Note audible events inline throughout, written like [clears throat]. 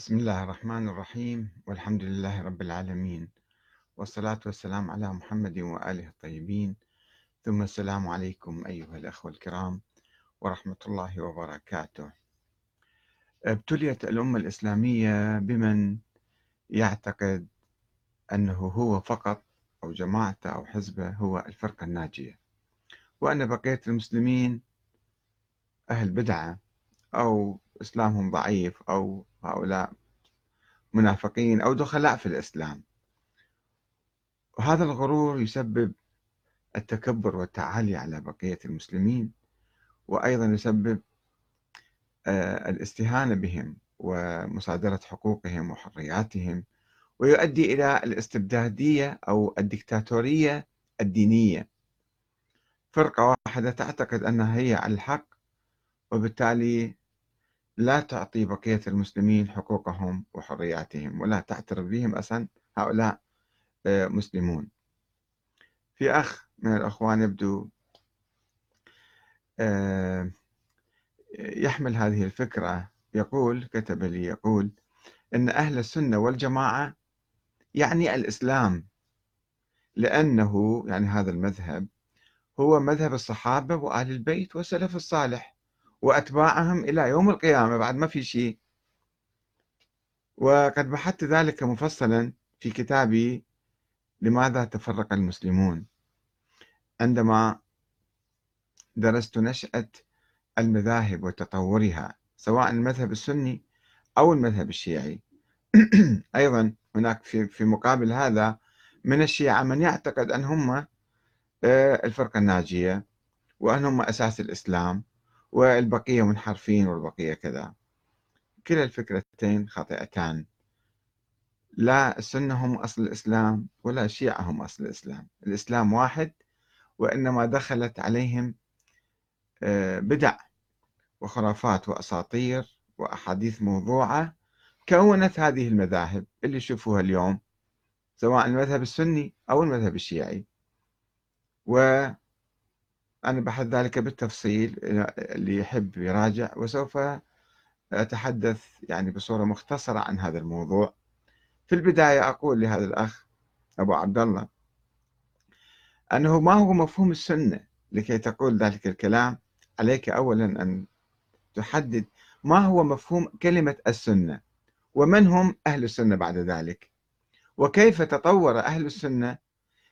بسم الله الرحمن الرحيم والحمد لله رب العالمين والصلاة والسلام على محمد وآله الطيبين. ثم السلام عليكم أيها الأخوة الكرام ورحمة الله وبركاته. ابتليت الأمة الإسلامية بمن يعتقد أنه هو فقط أو جماعته أو حزبه هو الفرقة الناجية. وأن بقية المسلمين أهل بدعة أو إسلامهم ضعيف أو هؤلاء منافقين أو دخلاء في الإسلام. وهذا الغرور يسبب التكبر والتعالي على بقية المسلمين وأيضا يسبب آه، الاستهانة بهم ومصادرة حقوقهم وحرياتهم ويؤدي إلى الاستبدادية أو الدكتاتورية الدينية. فرقة واحدة تعتقد أنها هي على الحق وبالتالي لا تعطي بقية المسلمين حقوقهم وحرياتهم ولا تعترف بهم أصلا. هؤلاء آه، مسلمون. في أخ من الأخوان يبدو آه، يحمل هذه الفكرة. يقول كتب لي يقول أن أهل السنة والجماعة يعني الإسلام لأنه يعني هذا المذهب هو مذهب الصحابة وآل البيت والسلف الصالح. وأتباعهم إلى يوم القيامة بعد ما في شيء. وقد بحثت ذلك مفصلا في كتابي لماذا تفرق المسلمون. عندما درست نشأة المذاهب وتطورها سواء المذهب السني أو المذهب الشيعي. [clears throat] أيضا هناك في, في مقابل هذا من الشيعة من يعتقد أن هم آه، الفرقة الناجية وأن هم أساس الإسلام والبقية منحرفين والبقية كذا. كلا الفكرتين خاطئتان. لا السنة هم أصل الإسلام ولا الشيعة هم أصل الإسلام. الإسلام واحد وإنما دخلت عليهم آه، بدع وخرافات وأساطير وأحاديث موضوعة كونت هذه المذاهب اللي يشوفوها اليوم سواء المذهب السني أو المذهب الشيعي. و أنا بحث ذلك بالتفصيل اللي يحب يراجع وسوف أتحدث يعني بصورة مختصرة عن هذا الموضوع. في البداية أقول لهذا الأخ أبو عبد الله أنه ما هو مفهوم السنة لكي تقول ذلك الكلام؟ عليك أولا أن تحدد ما هو مفهوم كلمة السنة ومن هم أهل السنة بعد ذلك؟ وكيف تطور أهل السنة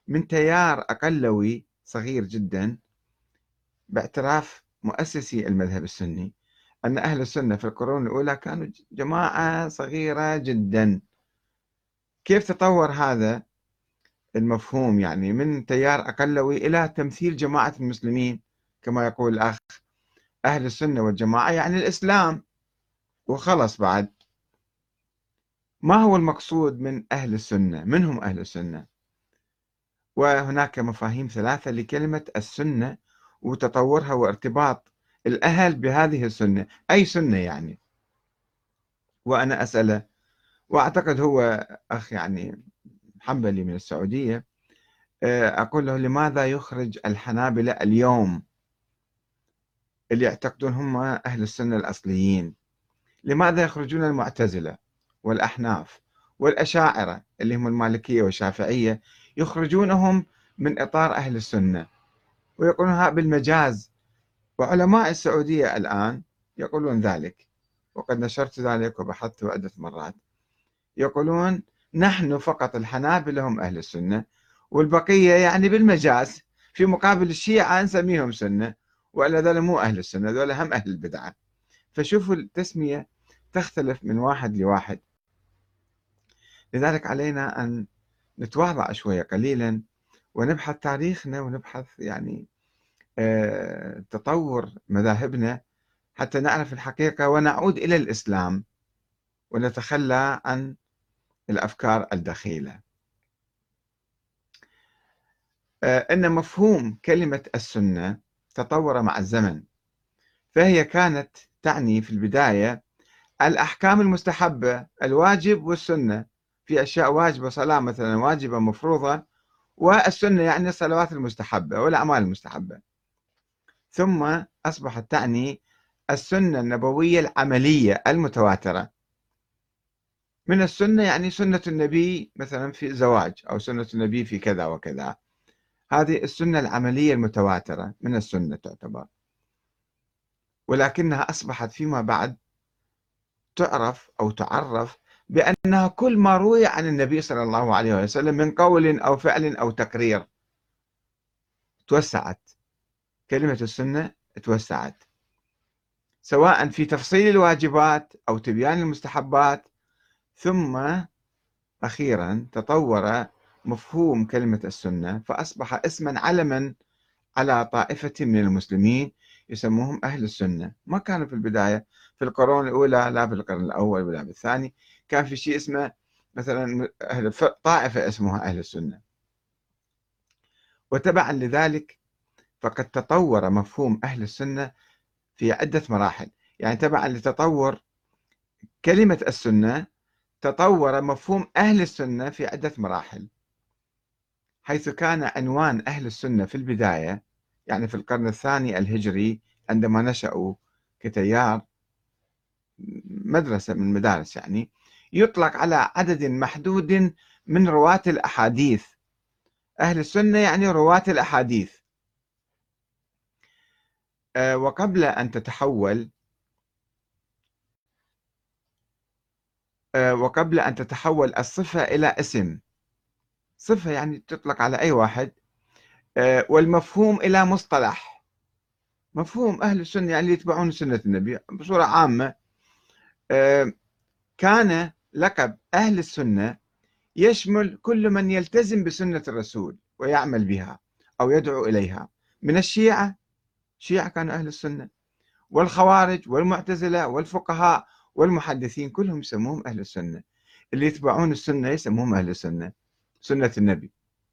من تيار أقلوي صغير جدا باعتراف مؤسسي المذهب السني أن أهل السنة في القرون الأولى كانوا جماعة صغيرة جدا. كيف تطور هذا المفهوم؟ يعني من تيار أقلوي إلى تمثيل جماعة المسلمين كما يقول الأخ أهل السنة والجماعة يعني الإسلام. وخلص بعد. ما هو المقصود من أهل السنة؟ من هم أهل السنة؟ وهناك مفاهيم ثلاثة لكلمة السنة وتطورها وارتباط الأهل بهذه السنة أي سنة يعني؟ وأنا أسأله وأعتقد هو أخ يعني حنبلي من السعودية آه، أقول له لماذا يخرج الحنابلة اليوم؟ اللي يعتقدون هم أهل السنة الأصليين. لماذا يخرجون المعتزلة والأحناف والأشاعرة اللي هم المالكية والشافعية يخرجونهم من إطار أهل السنة؟ ويقولونها بالمجاز. وعلماء السعودية الآن يقولون ذلك. وقد نشرت ذلك وبحثت عدة مرات. يقولون نحن فقط الحنابلة هم أهل السنة والبقية يعني بالمجاز. في مقابل الشيعة نسميهم سنة وإلا ذولا مو أهل السنة ذولا هم أهل البدعة. فشوفوا التسمية تختلف من واحد لواحد. لذلك علينا أن نتواضع شوية قليلا ونبحث تاريخنا ونبحث يعني آه، تطور مذاهبنا حتى نعرف الحقيقة ونعود إلى الإسلام ونتخلى عن الأفكار الدخيلة. آه، أن مفهوم كلمة السنة تطور مع الزمن فهي كانت تعني في البداية الأحكام المستحبة الواجب والسنة في أشياء واجبة صلاة مثلا واجبة مفروضة والسنة يعني الصلوات المستحبة والأعمال المستحبة. ثم أصبحت تعني السنة النبوية العملية المتواترة. من السنة يعني سنة النبي مثلا في زواج أو سنة النبي في كذا وكذا. هذه السنة العملية المتواترة من السنة تعتبر. ولكنها أصبحت فيما بعد تعرف أو تعرف بأنها كل ما روي عن النبي صلى الله عليه وسلم من قول أو فعل أو تقرير. توسعت. كلمة السنة توسعت. سواء في تفصيل الواجبات أو تبيان المستحبات ثم أخيرا تطور مفهوم كلمة السنة فأصبح اسما علما على طائفة من المسلمين يسموهم أهل السنة. ما كانوا في البداية في القرون الأولى لا في القرن الأول ولا في الثاني. كان في شيء اسمه مثلا أهل طائفة اسمها أهل السنة. وتبعا لذلك فقد تطور مفهوم أهل السنة في عدة مراحل. يعني تبعا لتطور كلمة السنة تطور مفهوم أهل السنة في عدة مراحل. حيث كان عنوان أهل السنة في البداية يعني في القرن الثاني الهجري عندما نشأوا كتيار مدرسة من المدارس يعني يطلق على عدد محدود من رواة الأحاديث. أهل السنة يعني رواة الأحاديث. آه، وقبل أن تتحول آه، وقبل أن تتحول الصفة إلى اسم. صفة يعني تطلق على أي واحد. آه، والمفهوم إلى مصطلح. مفهوم أهل السنة يعني يتبعون سنة النبي بصورة عامة. كان لقب أهل السنة يشمل كل من يلتزم بسنة الرسول ويعمل بها أو يدعو إليها. من الشيعة شيعة كانوا أهل السنة. والخوارج والمعتزلة والفقهاء والمحدثين كلهم يسموهم أهل السنة. اللي يتبعون السنة يسموهم أهل السنة سنة النبي.